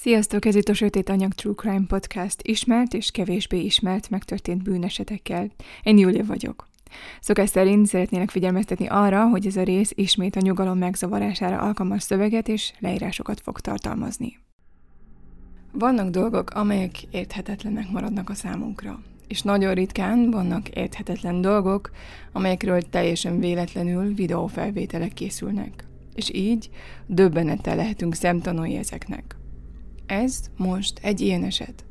Sziasztok, ez itt a Sötét Anyag True Crime Podcast ismert és kevésbé ismert megtörtént bűnesetekkel. Én Júlia vagyok. Szokás szerint szeretnének figyelmeztetni arra, hogy ez a rész ismét a nyugalom megzavarására alkalmas szöveget és leírásokat fog tartalmazni. Vannak dolgok, amelyek érthetetlenek maradnak a számunkra. És nagyon ritkán vannak érthetetlen dolgok, amelyekről teljesen véletlenül videófelvételek készülnek. És így döbbenettel lehetünk szemtanúi ezeknek. Ez most egy ilyen eset.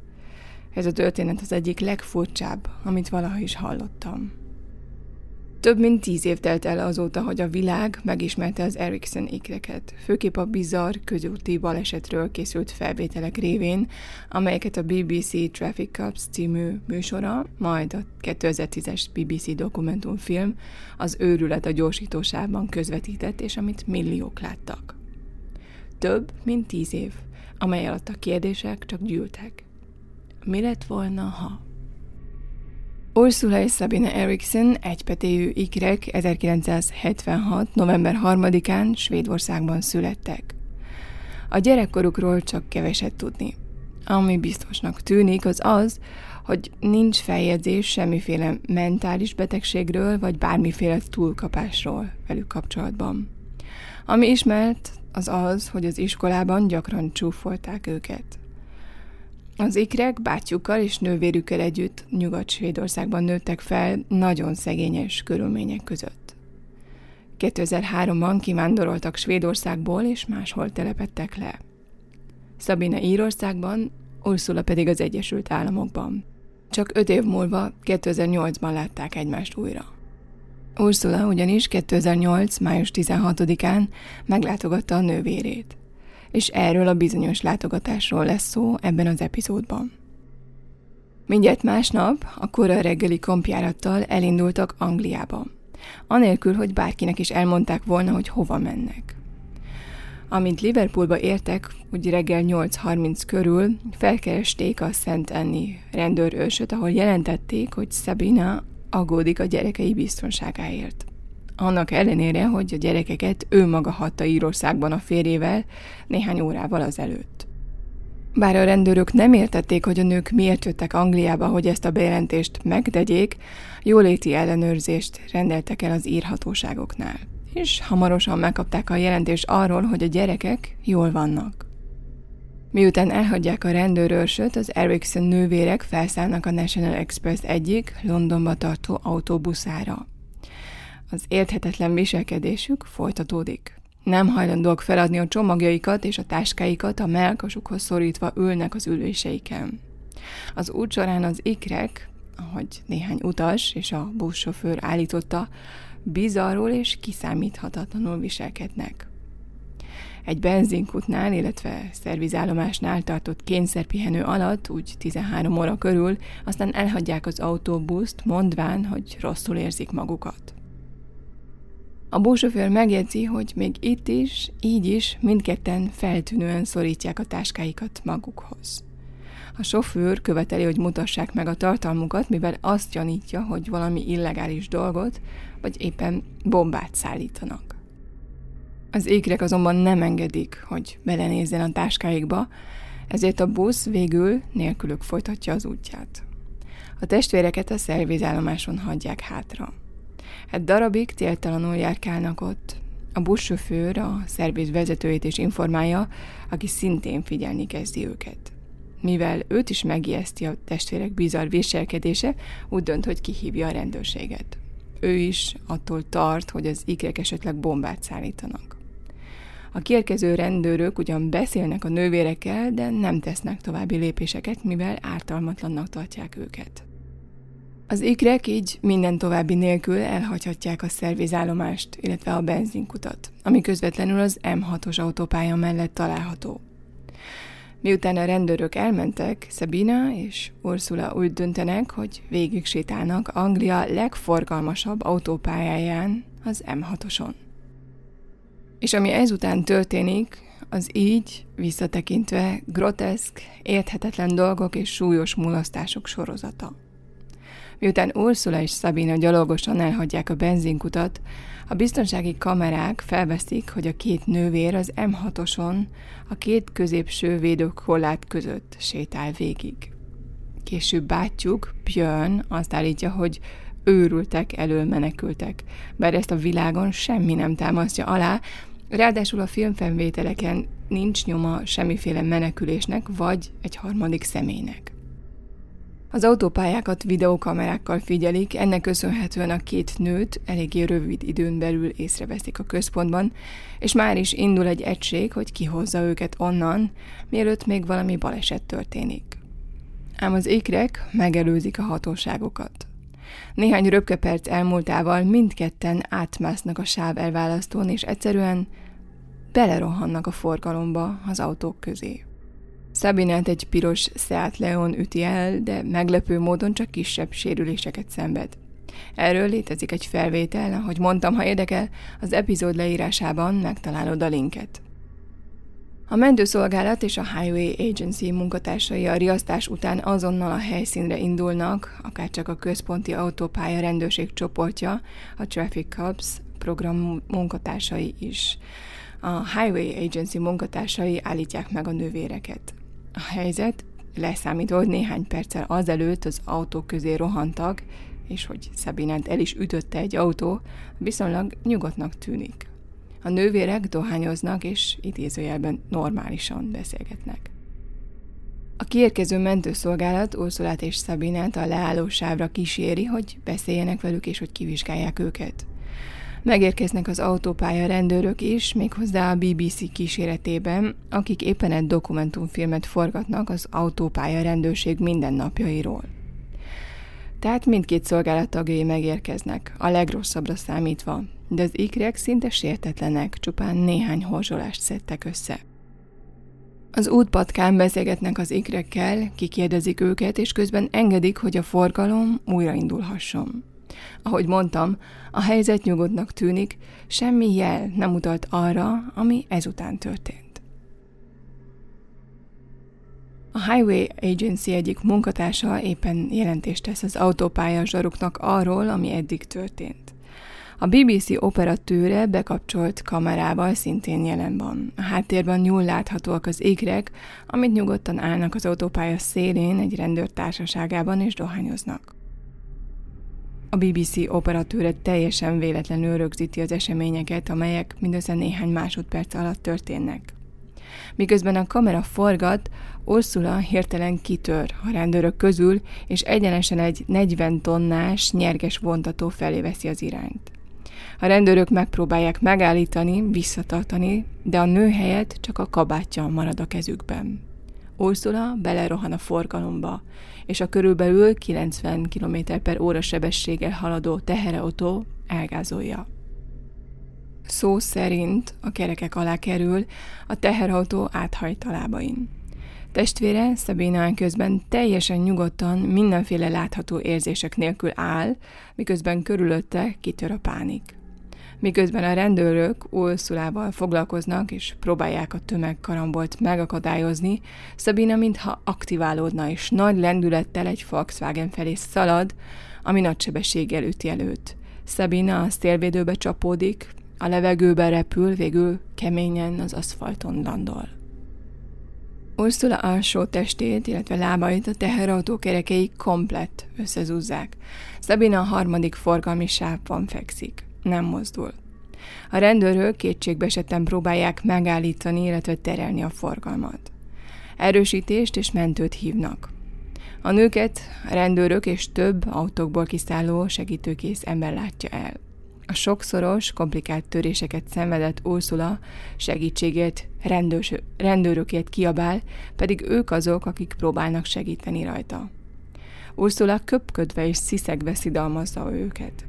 Ez a történet az egyik legfurcsább, amit valaha is hallottam. Több mint tíz év telt el azóta, hogy a világ megismerte az Ericsson ikreket, főképp a bizarr közúti balesetről készült felvételek révén, amelyeket a BBC Traffic Cops című műsora, majd a 2010-es BBC dokumentumfilm az őrület a gyorsítósában közvetített, és amit milliók láttak. Több mint tíz év – amely alatt a kérdések csak gyűltek. Mi lett volna, ha? Ursula és Sabine Eriksson egypetéjű ikrek 1976. november 3-án Svédországban születtek. A gyerekkorukról csak keveset tudni. Ami biztosnak tűnik, az az, hogy nincs feljegyzés semmiféle mentális betegségről, vagy bármiféle túlkapásról velük kapcsolatban. Ami ismert, az az, hogy az iskolában gyakran csúfolták őket. Az ikrek bátyjukkal és nővérükkel együtt Nyugat-Svédországban nőttek fel nagyon szegényes körülmények között. 2003-ban kivándoroltak Svédországból és máshol telepettek le. Szabine Írországban, Ursula pedig az Egyesült Államokban. Csak öt év múlva, 2008-ban látták egymást újra. Ursula ugyanis 2008. május 16-án meglátogatta a nővérét, és erről a bizonyos látogatásról lesz szó ebben az epizódban. Mindjárt másnap a kora reggeli kompjárattal elindultak Angliába, anélkül, hogy bárkinek is elmondták volna, hogy hova mennek. Amint Liverpoolba értek, úgy reggel 8.30 körül felkeresték a Szent Annie rendőrőrsöt, ahol jelentették, hogy Sabina aggódik a gyerekei biztonságáért. Annak ellenére, hogy a gyerekeket ő maga hatta Írországban a férjével néhány órával azelőtt. Bár a rendőrök nem értették, hogy a nők miért jöttek Angliába, hogy ezt a bejelentést megtegyék, jóléti ellenőrzést rendeltek el az írhatóságoknál. És hamarosan megkapták a jelentést arról, hogy a gyerekek jól vannak. Miután elhagyják a rendőrőrsöt, az Ericsson nővérek felszállnak a National Express egyik Londonba tartó autóbuszára. Az érthetetlen viselkedésük folytatódik. Nem hajlandóak feladni a csomagjaikat és a táskáikat, a melkasukhoz szorítva ülnek az üléseiken. Az út során az ikrek, ahogy néhány utas és a buszsofőr állította, bizarról és kiszámíthatatlanul viselkednek egy benzinkutnál, illetve szervizállomásnál tartott kényszerpihenő alatt, úgy 13 óra körül, aztán elhagyják az autóbuszt, mondván, hogy rosszul érzik magukat. A buszsofőr megjegyzi, hogy még itt is, így is mindketten feltűnően szorítják a táskáikat magukhoz. A sofőr követeli, hogy mutassák meg a tartalmukat, mivel azt gyanítja, hogy valami illegális dolgot, vagy éppen bombát szállítanak. Az ékrek azonban nem engedik, hogy belenézzen a táskáikba, ezért a busz végül nélkülük folytatja az útját. A testvéreket a szervizállomáson hagyják hátra. Egy darabig céltalanul járkálnak ott. A buszsofőr a szerviz vezetőjét is informálja, aki szintén figyelni kezdi őket. Mivel őt is megijeszti a testvérek bizarr viselkedése, úgy dönt, hogy kihívja a rendőrséget. Ő is attól tart, hogy az ikrek esetleg bombát szállítanak. A kiérkező rendőrök ugyan beszélnek a nővérekkel, de nem tesznek további lépéseket, mivel ártalmatlannak tartják őket. Az ikrek így minden további nélkül elhagyhatják a szervizállomást, illetve a benzinkutat, ami közvetlenül az M6-os autópálya mellett található. Miután a rendőrök elmentek, Sabina és Ursula úgy döntenek, hogy végig sétálnak Anglia legforgalmasabb autópályáján, az M6-oson. És ami ezután történik, az így, visszatekintve, groteszk, érthetetlen dolgok és súlyos mulasztások sorozata. Miután Ursula és Sabina gyalogosan elhagyják a benzinkutat, a biztonsági kamerák felveszik, hogy a két nővér az M6-oson a két középső védőkollát között sétál végig. Később bátyjuk, Björn azt állítja, hogy őrültek, elől menekültek, bár ezt a világon semmi nem támasztja alá, ráadásul a filmfelvételeken nincs nyoma semmiféle menekülésnek vagy egy harmadik személynek. Az autópályákat videókamerákkal figyelik, ennek köszönhetően a két nőt eléggé rövid időn belül észreveszik a központban, és már is indul egy egység, hogy kihozza őket onnan, mielőtt még valami baleset történik. Ám az ékrek megelőzik a hatóságokat. Néhány röpkeperc elmúltával mindketten átmásznak a sáv elválasztón, és egyszerűen belerohannak a forgalomba az autók közé. Szabinát egy piros Seat Leon üti el, de meglepő módon csak kisebb sérüléseket szenved. Erről létezik egy felvétel, ahogy mondtam, ha érdekel, az epizód leírásában megtalálod a linket. A mentőszolgálat és a Highway Agency munkatársai a riasztás után azonnal a helyszínre indulnak, akár csak a központi autópálya rendőrség csoportja, a Traffic Cops program munkatársai is. A Highway Agency munkatársai állítják meg a nővéreket. A helyzet, leszámítva, hogy néhány perccel azelőtt az autó közé rohantak, és hogy Szabinát el is ütötte egy autó, viszonylag nyugodtnak tűnik. A nővérek dohányoznak, és idézőjelben normálisan beszélgetnek. A kiérkező mentőszolgálat Ursulát és Szabinát a leálló sávra kíséri, hogy beszéljenek velük és hogy kivizsgálják őket. Megérkeznek az autópálya rendőrök is, méghozzá a BBC kíséretében, akik éppen egy dokumentumfilmet forgatnak az autópálya rendőrség mindennapjairól. Tehát mindkét szolgálat tagjai megérkeznek, a legrosszabbra számítva, de az ikrek szinte sértetlenek, csupán néhány horzsolást szedtek össze. Az útpatkán beszélgetnek az ikrekkel, kikérdezik őket, és közben engedik, hogy a forgalom újraindulhasson. Ahogy mondtam, a helyzet nyugodtnak tűnik, semmi jel nem utalt arra, ami ezután történt. A Highway Agency egyik munkatársa éppen jelentést tesz az autópálya zsaruknak arról, ami eddig történt. A BBC operatőre bekapcsolt kamerával szintén jelen van. A háttérben jól láthatóak az égrek, amit nyugodtan állnak az autópálya szélén egy rendőr társaságában és dohányoznak. A BBC operatőre teljesen véletlenül rögzíti az eseményeket, amelyek mindössze néhány másodperc alatt történnek. Miközben a kamera forgat, Ursula hirtelen kitör a rendőrök közül, és egyenesen egy 40 tonnás, nyerges vontató felé veszi az irányt. A rendőrök megpróbálják megállítani, visszatartani, de a nő helyett csak a kabátja marad a kezükben. Ursula belerohan a forgalomba, és a körülbelül 90 km per óra sebességgel haladó teherautó elgázolja. Szó szerint a kerekek alá kerül, a teherautó áthajt a lábain. Testvére Szabina közben teljesen nyugodtan, mindenféle látható érzések nélkül áll, miközben körülötte kitör a pánik. Miközben a rendőrök Ursulával foglalkoznak és próbálják a tömegkarambolt megakadályozni, Szabina mintha aktiválódna és nagy lendülettel egy Volkswagen felé szalad, ami nagy sebességgel üti előtt. Szabina a szélvédőbe csapódik, a levegőbe repül, végül keményen az aszfalton landol. Ursula alsó testét, illetve lábait a teherautó kerekei komplett összezúzzák. Szabina a harmadik forgalmi sávban fekszik nem mozdul. A rendőrök kétségbeesetten próbálják megállítani, illetve terelni a forgalmat. Erősítést és mentőt hívnak. A nőket a rendőrök és több autókból kiszálló segítőkész ember látja el. A sokszoros, komplikált töréseket szenvedett Ursula segítségét rendőrs, rendőrökért kiabál, pedig ők azok, akik próbálnak segíteni rajta. Ursula köpködve és sziszegve szidalmazza őket.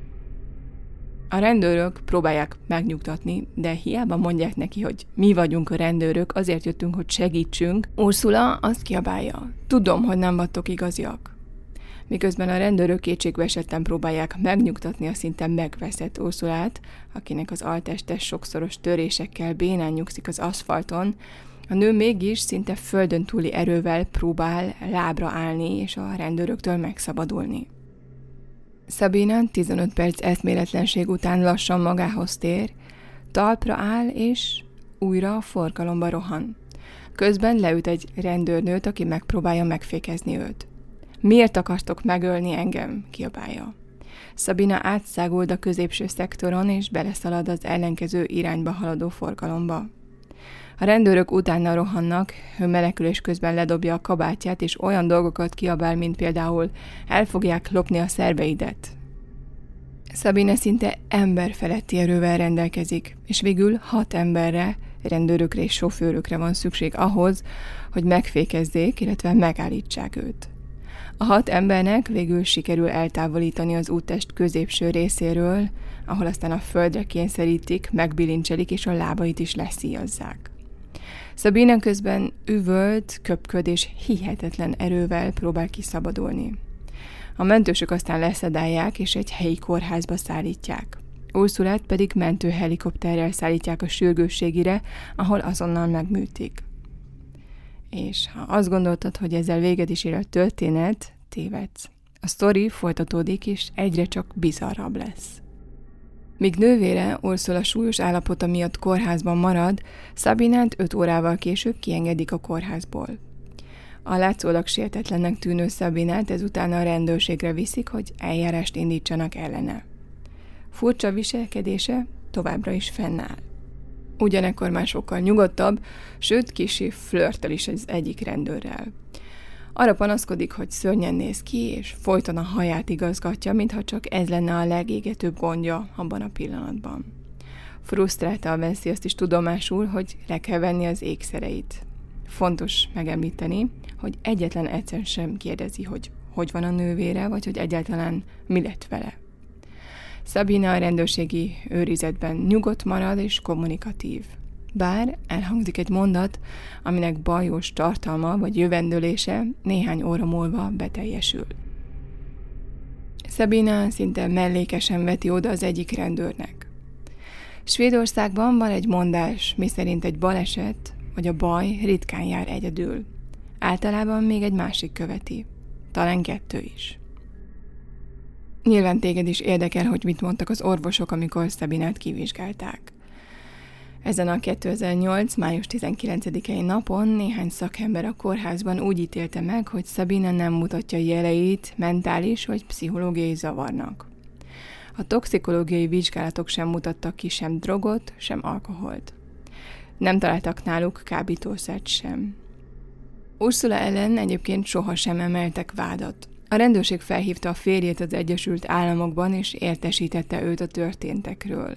A rendőrök próbálják megnyugtatni, de hiába mondják neki, hogy mi vagyunk a rendőrök, azért jöttünk, hogy segítsünk. Ursula azt kiabálja. Tudom, hogy nem vagytok igaziak. Miközben a rendőrök kétségbe esetten próbálják megnyugtatni a szinte megveszett Ursulát, akinek az alteste sokszoros törésekkel bénán nyugszik az aszfalton, a nő mégis szinte földön túli erővel próbál lábra állni és a rendőröktől megszabadulni. Sabina 15 perc eszméletlenség után lassan magához tér, talpra áll és újra a forgalomba rohan. Közben leüt egy rendőrnőt, aki megpróbálja megfékezni őt. Miért akartok megölni engem? kiabálja. Szabina átszáguld a középső szektoron, és beleszalad az ellenkező irányba haladó forgalomba. A rendőrök utána rohannak, ő menekülés közben ledobja a kabátját, és olyan dolgokat kiabál, mint például el fogják lopni a szerveidet. Szabine szinte emberfeletti erővel rendelkezik, és végül hat emberre, rendőrökre és sofőrökre van szükség ahhoz, hogy megfékezzék, illetve megállítsák őt. A hat embernek végül sikerül eltávolítani az úttest középső részéről, ahol aztán a földre kényszerítik, megbilincselik és a lábait is leszíjazzák. Szabina közben üvölt, köpköd és hihetetlen erővel próbál kiszabadulni. A mentősök aztán leszedálják és egy helyi kórházba szállítják. Ursulát pedig mentőhelikopterrel szállítják a sürgősségire, ahol azonnal megműtik. És ha azt gondoltad, hogy ezzel véget is ér a történet, tévedsz. A sztori folytatódik, és egyre csak bizarrabb lesz. Míg nővére Ursula súlyos állapota miatt kórházban marad, Szabinát öt órával később kiengedik a kórházból. A látszólag sértetlennek tűnő Szabinát ezután a rendőrségre viszik, hogy eljárást indítsanak ellene. Furcsa viselkedése továbbra is fennáll. Ugyanekkor már sokkal nyugodtabb, sőt kisi flörtel is az egyik rendőrrel. Arra panaszkodik, hogy szörnyen néz ki, és folyton a haját igazgatja, mintha csak ez lenne a legégetőbb gondja abban a pillanatban. Frusztráltal veszi azt is tudomásul, hogy le kell venni az ékszereit. Fontos megemlíteni, hogy egyetlen egyszer sem kérdezi, hogy hogy van a nővére, vagy hogy egyáltalán mi lett vele. Szabina a rendőrségi őrizetben nyugodt marad és kommunikatív. Bár elhangzik egy mondat, aminek bajos tartalma vagy jövendőlése néhány óra múlva beteljesül. Szabina szinte mellékesen veti oda az egyik rendőrnek. Svédországban van egy mondás, miszerint egy baleset vagy a baj ritkán jár egyedül. Általában még egy másik követi. Talán kettő is. Nyilván téged is érdekel, hogy mit mondtak az orvosok, amikor Szabinát kivizsgálták. Ezen a 2008. május 19-i napon néhány szakember a kórházban úgy ítélte meg, hogy Szabina nem mutatja jeleit mentális vagy pszichológiai zavarnak. A toxikológiai vizsgálatok sem mutattak ki sem drogot, sem alkoholt. Nem találtak náluk kábítószert sem. Ursula ellen egyébként sohasem emeltek vádat. A rendőrség felhívta a férjét az Egyesült Államokban, és értesítette őt a történtekről.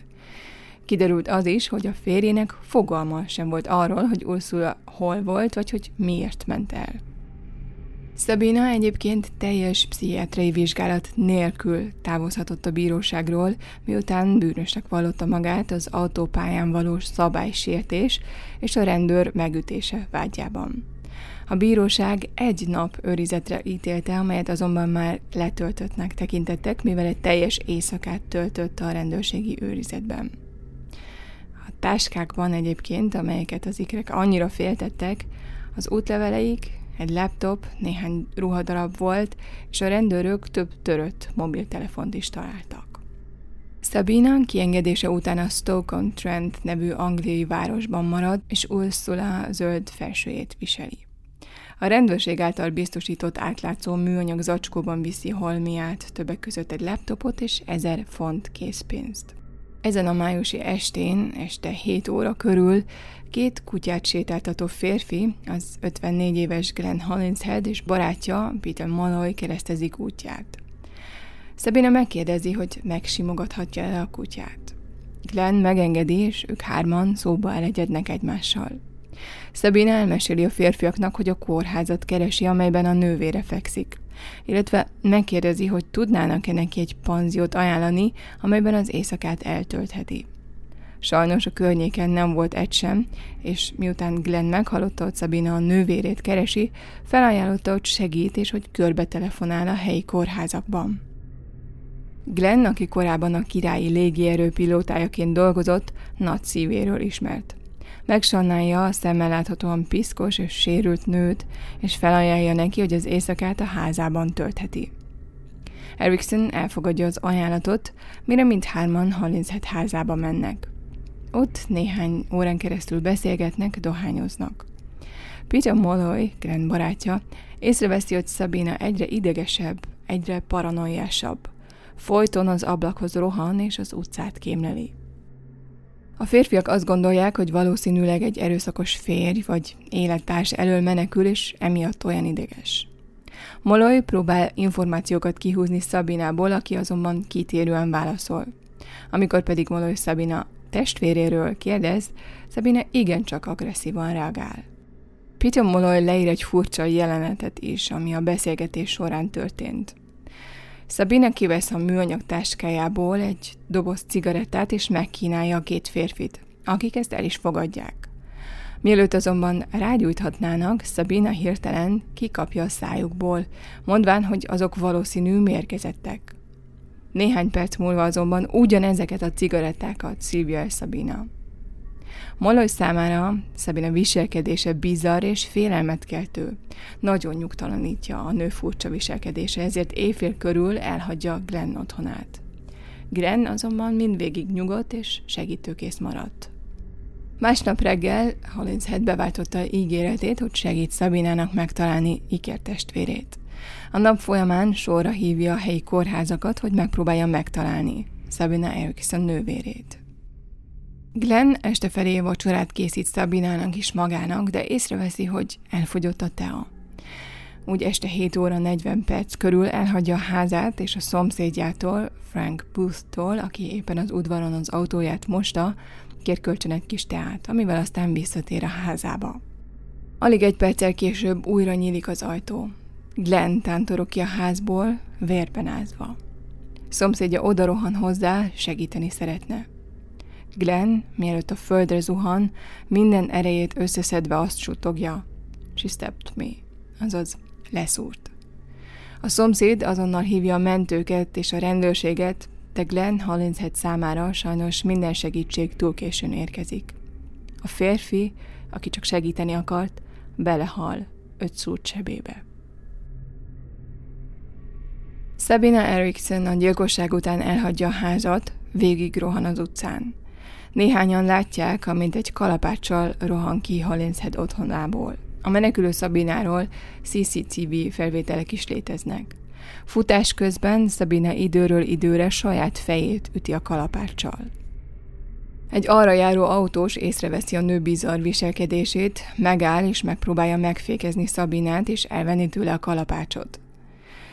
Kiderült az is, hogy a férjének fogalma sem volt arról, hogy Ursula hol volt, vagy hogy miért ment el. Szabina egyébként teljes pszichiátriai vizsgálat nélkül távozhatott a bíróságról, miután bűnösnek vallotta magát az autópályán valós szabálysértés és a rendőr megütése vágyában. A bíróság egy nap őrizetre ítélte, amelyet azonban már letöltöttnek tekintettek, mivel egy teljes éjszakát töltött a rendőrségi őrizetben. A táskákban egyébként, amelyeket az ikrek annyira féltettek, az útleveleik, egy laptop, néhány ruhadarab volt, és a rendőrök több törött mobiltelefont is találtak. Sabina kiengedése után a Stoke-on-Trent nevű angliai városban marad, és Ursula zöld felsőjét viseli. A rendőrség által biztosított átlátszó műanyag zacskóban viszi Holmiát, többek között egy laptopot és ezer font készpénzt. Ezen a májusi estén, este 7 óra körül két kutyát sétáltató férfi, az 54 éves Glenn Hollinshead és barátja Peter Malloy keresztezik útját. Szabina megkérdezi, hogy megsimogathatja el a kutyát. Glenn megengedi, és ők hárman szóba elegyednek egymással. Szabina elmeséli a férfiaknak, hogy a kórházat keresi, amelyben a nővére fekszik, illetve megkérdezi, hogy tudnának-e neki egy panziót ajánlani, amelyben az éjszakát eltöltheti. Sajnos a környéken nem volt egy sem, és miután Glenn meghallotta, hogy Szabina a nővérét keresi, felajánlotta, hogy segít, és hogy körbe telefonál a helyi kórházakban. Glenn, aki korábban a királyi légierő pilótájaként dolgozott, nagy szívéről ismert. Megsannálja a szemmel láthatóan piszkos és sérült nőt, és felajánlja neki, hogy az éjszakát a házában töltheti. Erikson elfogadja az ajánlatot, mire mindhárman Hollinshead házába mennek. Ott néhány órán keresztül beszélgetnek, dohányoznak. Peter Molloy, Grant barátja, észreveszi, hogy Sabina egyre idegesebb, egyre paranoiásabb. Folyton az ablakhoz rohan és az utcát kémleli. A férfiak azt gondolják, hogy valószínűleg egy erőszakos férj vagy élettárs elől menekül, és emiatt olyan ideges. Molloy próbál információkat kihúzni Szabinából, aki azonban kitérően válaszol. Amikor pedig Molloy Szabina testvéréről kérdez, Szabina igencsak agresszívan reagál. Peter Molloy leír egy furcsa jelenetet is, ami a beszélgetés során történt. Szabina kivesz a műanyag táskájából egy doboz cigarettát, és megkínálja a két férfit, akik ezt el is fogadják. Mielőtt azonban rágyújthatnának, Szabina hirtelen kikapja a szájukból, mondván, hogy azok valószínű mérgezettek. Néhány perc múlva azonban ugyanezeket a cigarettákat szívja el Szabina. Molloy számára Szabina viselkedése bizarr és félelmet keltő. Nagyon nyugtalanítja a nő furcsa viselkedése, ezért éjfél körül elhagyja Glenn otthonát. Glenn azonban mindvégig nyugodt és segítőkész maradt. Másnap reggel Hollinshead beváltotta ígéretét, hogy segít Szabinának megtalálni ikertestvérét. A nap folyamán sorra hívja a helyi kórházakat, hogy megpróbálja megtalálni Sabina Erickson nővérét. Glenn este felé vacsorát készít Szabinának is magának, de észreveszi, hogy elfogyott a tea. Úgy este 7 óra 40 perc körül elhagyja a házát, és a szomszédjától, Frank Booth-tól, aki éppen az udvaron az autóját mosta, kér kölcsön egy kis teát, amivel aztán visszatér a házába. Alig egy perccel később újra nyílik az ajtó. Glenn tántorok ki a házból, vérben ázva. Szomszédja odarohan hozzá, segíteni szeretne. Glenn, mielőtt a földre zuhan, minden erejét összeszedve azt sutogja. She stepped me, azaz leszúrt. A szomszéd azonnal hívja a mentőket és a rendőrséget, de Glenn Hollinshead számára sajnos minden segítség túl későn érkezik. A férfi, aki csak segíteni akart, belehal öt szúrt sebébe. Sabina Erickson a gyilkosság után elhagyja a házat, végig rohan az utcán. Néhányan látják, amint egy kalapáccsal rohan ki Hollinshead otthonából. A menekülő Szabináról CCTV felvételek is léteznek. Futás közben Szabina időről időre saját fejét üti a kalapáccsal. Egy arra járó autós észreveszi a nő bizarr viselkedését, megáll és megpróbálja megfékezni Szabinát és elvenni tőle a kalapácsot.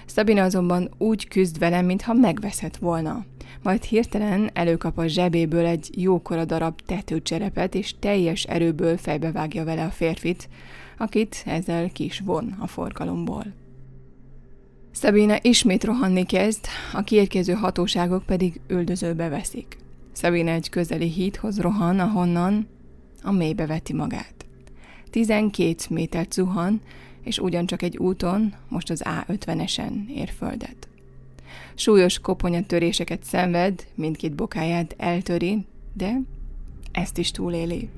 Szabina azonban úgy küzd vele, mintha megveszett volna. Majd hirtelen előkap a zsebéből egy jókora darab tetőcserepet, és teljes erőből fejbevágja vele a férfit, akit ezzel kis von a forgalomból. Szabina ismét rohanni kezd, a kiérkező hatóságok pedig üldözőbe veszik. Szabina egy közeli hídhoz rohan, ahonnan a mélybe veti magát. 12 métert zuhan, és ugyancsak egy úton, most az A50-esen ér földet. Súlyos koponyatöréseket szenved, mindkét bokáját eltöri, de ezt is túléli.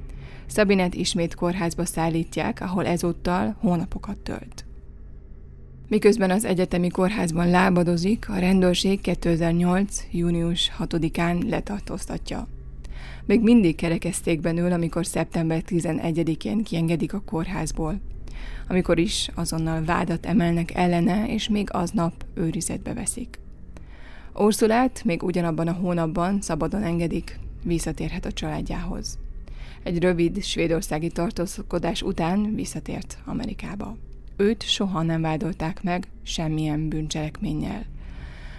Szabinet ismét kórházba szállítják, ahol ezúttal hónapokat tölt. Miközben az egyetemi kórházban lábadozik, a rendőrség 2008. június 6-án letartóztatja. Még mindig kerekesztékben ül, amikor szeptember 11-én kiengedik a kórházból. Amikor is azonnal vádat emelnek ellene, és még aznap őrizetbe veszik. Ursulát még ugyanabban a hónapban szabadon engedik, visszatérhet a családjához. Egy rövid svédországi tartózkodás után visszatért Amerikába. Őt soha nem vádolták meg semmilyen bűncselekménnyel.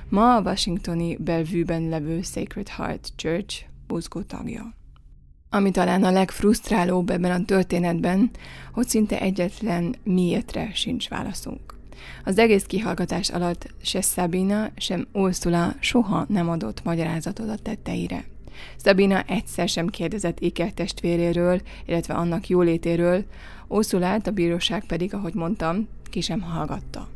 Ma a washingtoni Bellevue-ben levő Sacred Heart Church buzgó tagja. Ami talán a legfrusztrálóbb ebben a történetben, hogy szinte egyetlen miértre sincs válaszunk. Az egész kihallgatás alatt se Sabina, sem Ursula soha nem adott magyarázatot a tetteire. Sabina egyszer sem kérdezett Iker testvéréről, illetve annak jólétéről, Ursulát a bíróság pedig, ahogy mondtam, ki sem hallgatta.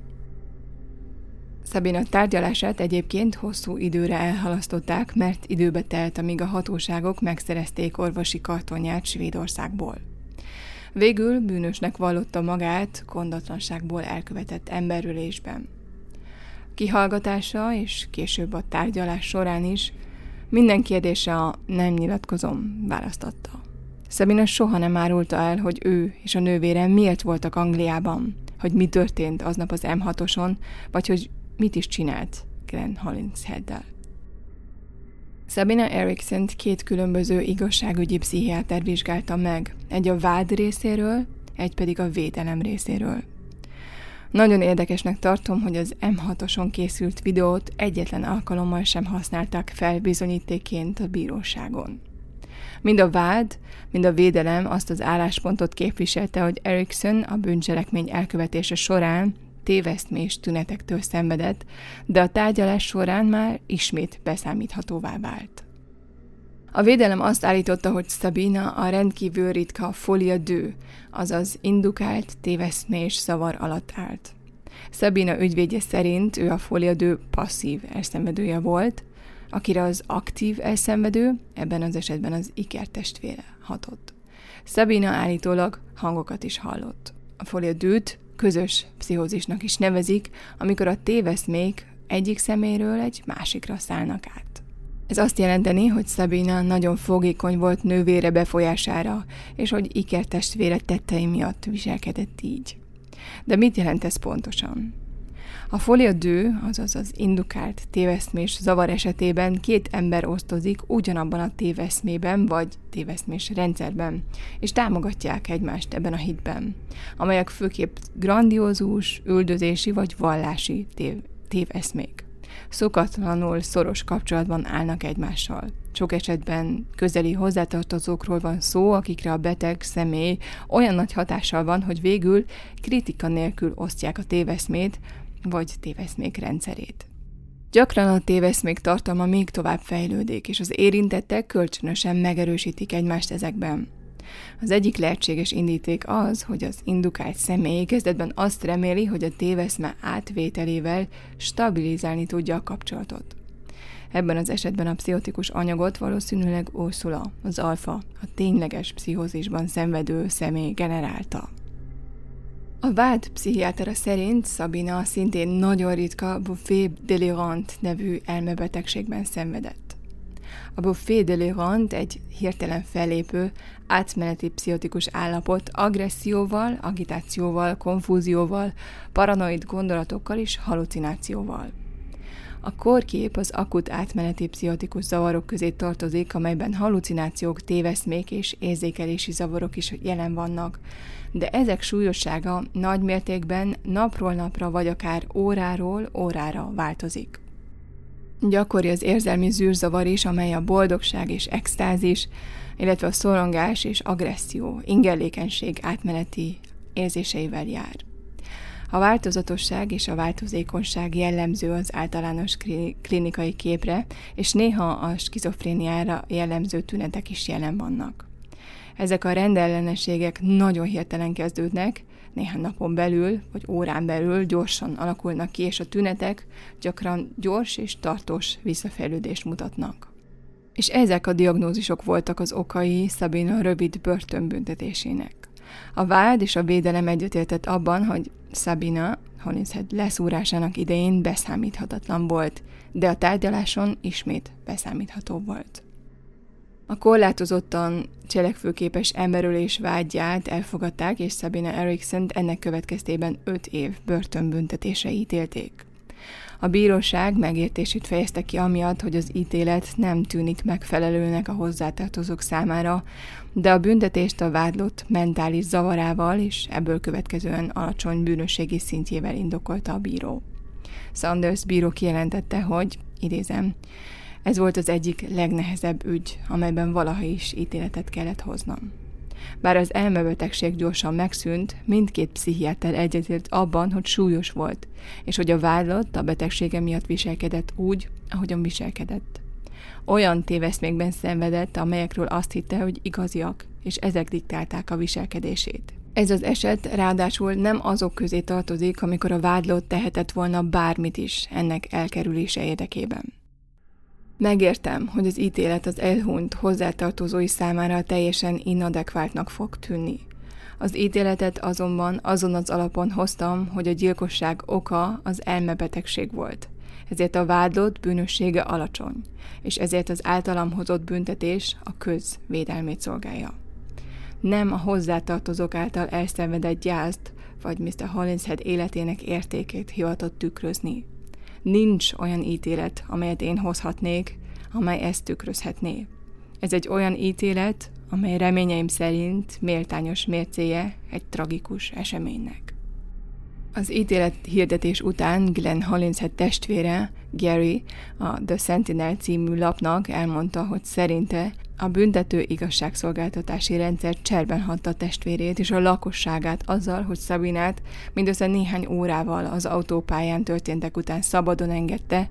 Szabina tárgyalását egyébként hosszú időre elhalasztották, mert időbe telt, amíg a hatóságok megszerezték orvosi kartonját Svédországból. Végül bűnösnek vallotta magát kondatlanságból elkövetett emberülésben. kihallgatása és később a tárgyalás során is minden kérdése a nem nyilatkozom választatta. Szabina soha nem árulta el, hogy ő és a nővére miért voltak Angliában, hogy mi történt aznap az M6-oson, vagy hogy mit is csinált Glenn Hollinsheaddel. Sabina Erickson két különböző igazságügyi pszichiáter vizsgálta meg, egy a vád részéről, egy pedig a védelem részéről. Nagyon érdekesnek tartom, hogy az M6-oson készült videót egyetlen alkalommal sem használták fel bizonyítéként a bíróságon. Mind a vád, mind a védelem azt az álláspontot képviselte, hogy Erickson a bűncselekmény elkövetése során tévesztmés tünetektől szenvedett, de a tárgyalás során már ismét beszámíthatóvá vált. A védelem azt állította, hogy Sabina a rendkívül ritka folia dő, azaz indukált téveszmés zavar alatt állt. Sabina ügyvédje szerint ő a folia dő passzív elszenvedője volt, akire az aktív elszenvedő, ebben az esetben az ikertestvére hatott. Sabina állítólag hangokat is hallott. A folia dőt közös pszichózisnak is nevezik, amikor a téveszmék egyik szeméről egy másikra szállnak át. Ez azt jelenteni, hogy Sabina nagyon fogékony volt nővére befolyására, és hogy ikertestvére tettei miatt viselkedett így. De mit jelent ez pontosan? A folia dő, azaz az indukált téveszmés zavar esetében két ember osztozik ugyanabban a téveszmében vagy téveszmés rendszerben, és támogatják egymást ebben a hitben, amelyek főképp grandiózus, üldözési vagy vallási tév- téveszmék. Szokatlanul szoros kapcsolatban állnak egymással. Sok esetben közeli hozzátartozókról van szó, akikre a beteg személy olyan nagy hatással van, hogy végül kritika nélkül osztják a téveszmét, vagy téveszmék rendszerét. Gyakran a téveszmék tartalma még tovább fejlődik, és az érintettek kölcsönösen megerősítik egymást ezekben. Az egyik lehetséges indíték az, hogy az indukált személy kezdetben azt reméli, hogy a téveszme átvételével stabilizálni tudja a kapcsolatot. Ebben az esetben a pszichotikus anyagot valószínűleg Ursula, az alfa, a tényleges pszichózisban szenvedő személy generálta. A vád pszichiátera szerint Sabina szintén nagyon ritka Buffet delirant nevű elmebetegségben szenvedett. A Buffet delirant egy hirtelen fellépő, átmeneti pszichotikus állapot agresszióval, agitációval, konfúzióval, paranoid gondolatokkal és halucinációval. A korkép az akut átmeneti pszichotikus zavarok közé tartozik, amelyben halucinációk, téveszmék és érzékelési zavarok is jelen vannak, de ezek súlyossága nagy mértékben napról napra vagy akár óráról órára változik. Gyakori az érzelmi zűrzavar is, amely a boldogság és extázis, illetve a szorongás és agresszió, ingerlékenység átmeneti érzéseivel jár. A változatosság és a változékonyság jellemző az általános klinikai képre, és néha a skizofréniára jellemző tünetek is jelen vannak. Ezek a rendellenességek nagyon hirtelen kezdődnek, néhány napon belül, vagy órán belül gyorsan alakulnak ki, és a tünetek gyakran gyors és tartós visszafejlődést mutatnak. És ezek a diagnózisok voltak az okai Szabina rövid börtönbüntetésének. A vád és a védelem egyetértett abban, hogy Sabina Hollinshead leszúrásának idején beszámíthatatlan volt, de a tárgyaláson ismét beszámítható volt. A korlátozottan cselekvőképes emberölés vágyát elfogadták, és Sabina Erickson ennek következtében öt év börtönbüntetésre ítélték. A bíróság megértését fejezte ki amiatt, hogy az ítélet nem tűnik megfelelőnek a hozzátartozók számára, de a büntetést a vádlott mentális zavarával és ebből következően alacsony bűnösségi szintjével indokolta a bíró. Sanders bíró kijelentette, hogy, idézem, ez volt az egyik legnehezebb ügy, amelyben valaha is ítéletet kellett hoznom. Bár az elmebetegség gyorsan megszűnt, mindkét pszichiáter egyetért abban, hogy súlyos volt, és hogy a vádlott a betegsége miatt viselkedett úgy, ahogyan viselkedett. Olyan téveszmékben szenvedett, amelyekről azt hitte, hogy igaziak, és ezek diktálták a viselkedését. Ez az eset ráadásul nem azok közé tartozik, amikor a vádlott tehetett volna bármit is ennek elkerülése érdekében. Megértem, hogy az ítélet az elhunyt hozzátartozói számára teljesen inadekváltnak fog tűnni. Az ítéletet azonban azon az alapon hoztam, hogy a gyilkosság oka az elmebetegség volt. Ezért a vádlott bűnössége alacsony, és ezért az általam hozott büntetés a köz védelmét szolgálja. Nem a hozzátartozók által elszenvedett gyászt, vagy Mr. Hollinshead életének értékét hivatott tükrözni. Nincs olyan ítélet, amelyet én hozhatnék, amely ezt tükrözhetné. Ez egy olyan ítélet, amely reményeim szerint méltányos mércéje egy tragikus eseménynek. Az ítélet hirdetés után Glenn Hollinshead testvére, Gary, a The Sentinel című lapnak elmondta, hogy szerinte a büntető igazságszolgáltatási rendszer cserben hagyta a testvérét és a lakosságát azzal, hogy Szabinát mindössze néhány órával az autópályán történtek után szabadon engedte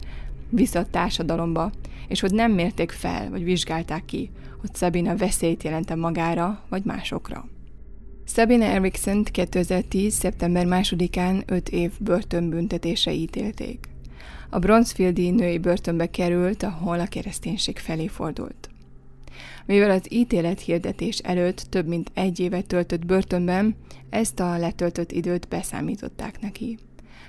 vissza a társadalomba, és hogy nem mérték fel, vagy vizsgálták ki, hogy Sabina veszélyt jelente magára, vagy másokra. Sabina Eriksson 2010. szeptember 2-án 5 év börtönbüntetése ítélték. A Bronzfieldi női börtönbe került, ahol a kereszténység felé fordult. Mivel az ítélet hirdetés előtt több mint egy évet töltött börtönben, ezt a letöltött időt beszámították neki.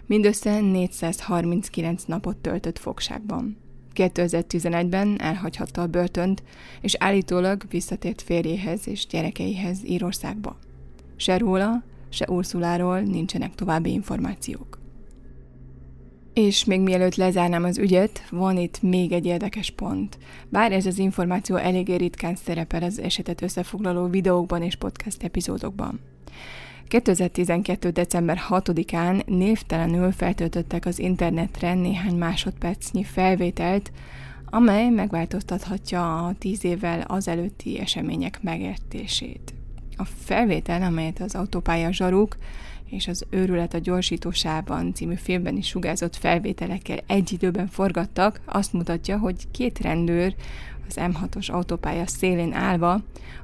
Mindössze 439 napot töltött fogságban. 2011-ben elhagyhatta a börtönt, és állítólag visszatért férjéhez és gyerekeihez Írországba. Se róla, se Ursuláról nincsenek további információk. És még mielőtt lezárnám az ügyet, van itt még egy érdekes pont. Bár ez az információ eléggé ritkán szerepel az esetet összefoglaló videókban és podcast epizódokban. 2012. december 6-án névtelenül feltöltöttek az internetre néhány másodpercnyi felvételt, amely megváltoztathatja a tíz évvel azelőtti események megértését. A felvétel, amelyet az autópálya zsaruk és az Őrület a gyorsítósában című filmben is sugázott felvételekkel egy időben forgattak, azt mutatja, hogy két rendőr az M6-os autópálya szélén állva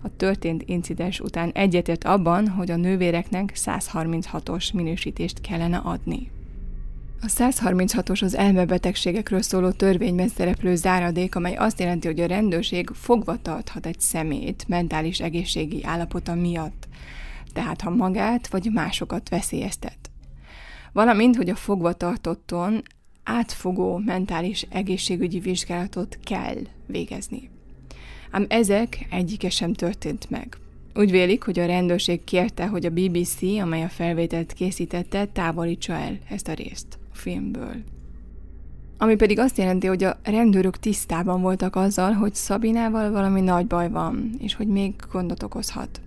a történt incidens után egyetért abban, hogy a nővéreknek 136-os minősítést kellene adni. A 136-os az elmebetegségekről szóló törvényben szereplő záradék, amely azt jelenti, hogy a rendőrség fogva tarthat egy szemét mentális egészségi állapota miatt, tehát ha magát vagy másokat veszélyeztet. Valamint, hogy a fogva tartotton átfogó mentális egészségügyi vizsgálatot kell végezni. Ám ezek egyike sem történt meg. Úgy vélik, hogy a rendőrség kérte, hogy a BBC, amely a felvételt készítette, távolítsa el ezt a részt filmből. Ami pedig azt jelenti, hogy a rendőrök tisztában voltak azzal, hogy Szabinával valami nagy baj van, és hogy még gondot okozhat.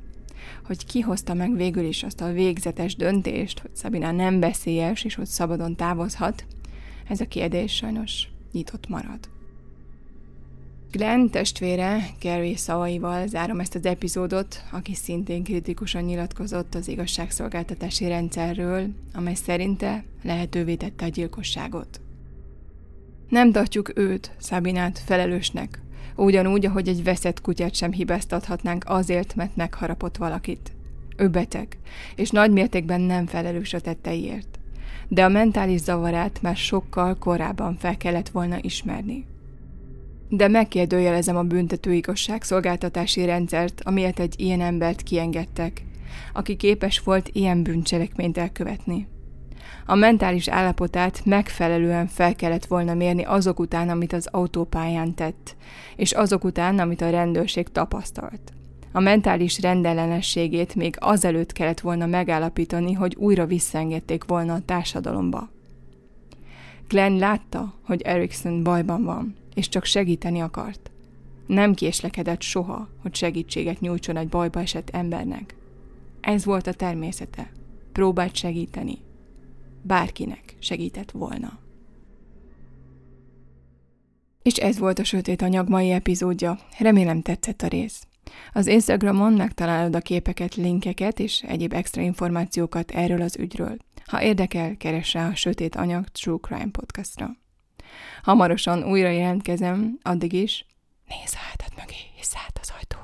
Hogy ki hozta meg végül is azt a végzetes döntést, hogy Szabina nem veszélyes, és hogy szabadon távozhat, ez a kérdés sajnos nyitott marad. Glenn testvére, Gary szavaival zárom ezt az epizódot, aki szintén kritikusan nyilatkozott az igazságszolgáltatási rendszerről, amely szerinte lehetővé tette a gyilkosságot. Nem tartjuk őt, Szabinát felelősnek, ugyanúgy, ahogy egy veszett kutyát sem hibáztathatnánk azért, mert megharapott valakit. Ő beteg, és nagy mértékben nem felelős a tetteiért de a mentális zavarát már sokkal korábban fel kellett volna ismerni. De megkérdőjelezem a büntető igazságszolgáltatási rendszert, amiért egy ilyen embert kiengedtek, aki képes volt ilyen bűncselekményt elkövetni. A mentális állapotát megfelelően fel kellett volna mérni azok után, amit az autópályán tett, és azok után, amit a rendőrség tapasztalt. A mentális rendellenességét még azelőtt kellett volna megállapítani, hogy újra visszaengedték volna a társadalomba. Glenn látta, hogy Erickson bajban van, és csak segíteni akart. Nem késlekedett soha, hogy segítséget nyújtson egy bajba esett embernek. Ez volt a természete. Próbált segíteni. Bárkinek segített volna. És ez volt a Sötét Anyag mai epizódja. Remélem tetszett a rész. Az Instagramon megtalálod a képeket, linkeket és egyéb extra információkat erről az ügyről. Ha érdekel, keres rá a Sötét Anyag True Crime podcastra. Hamarosan újra jelentkezem, addig is nézz hátad mögé, és szállt az ajtót.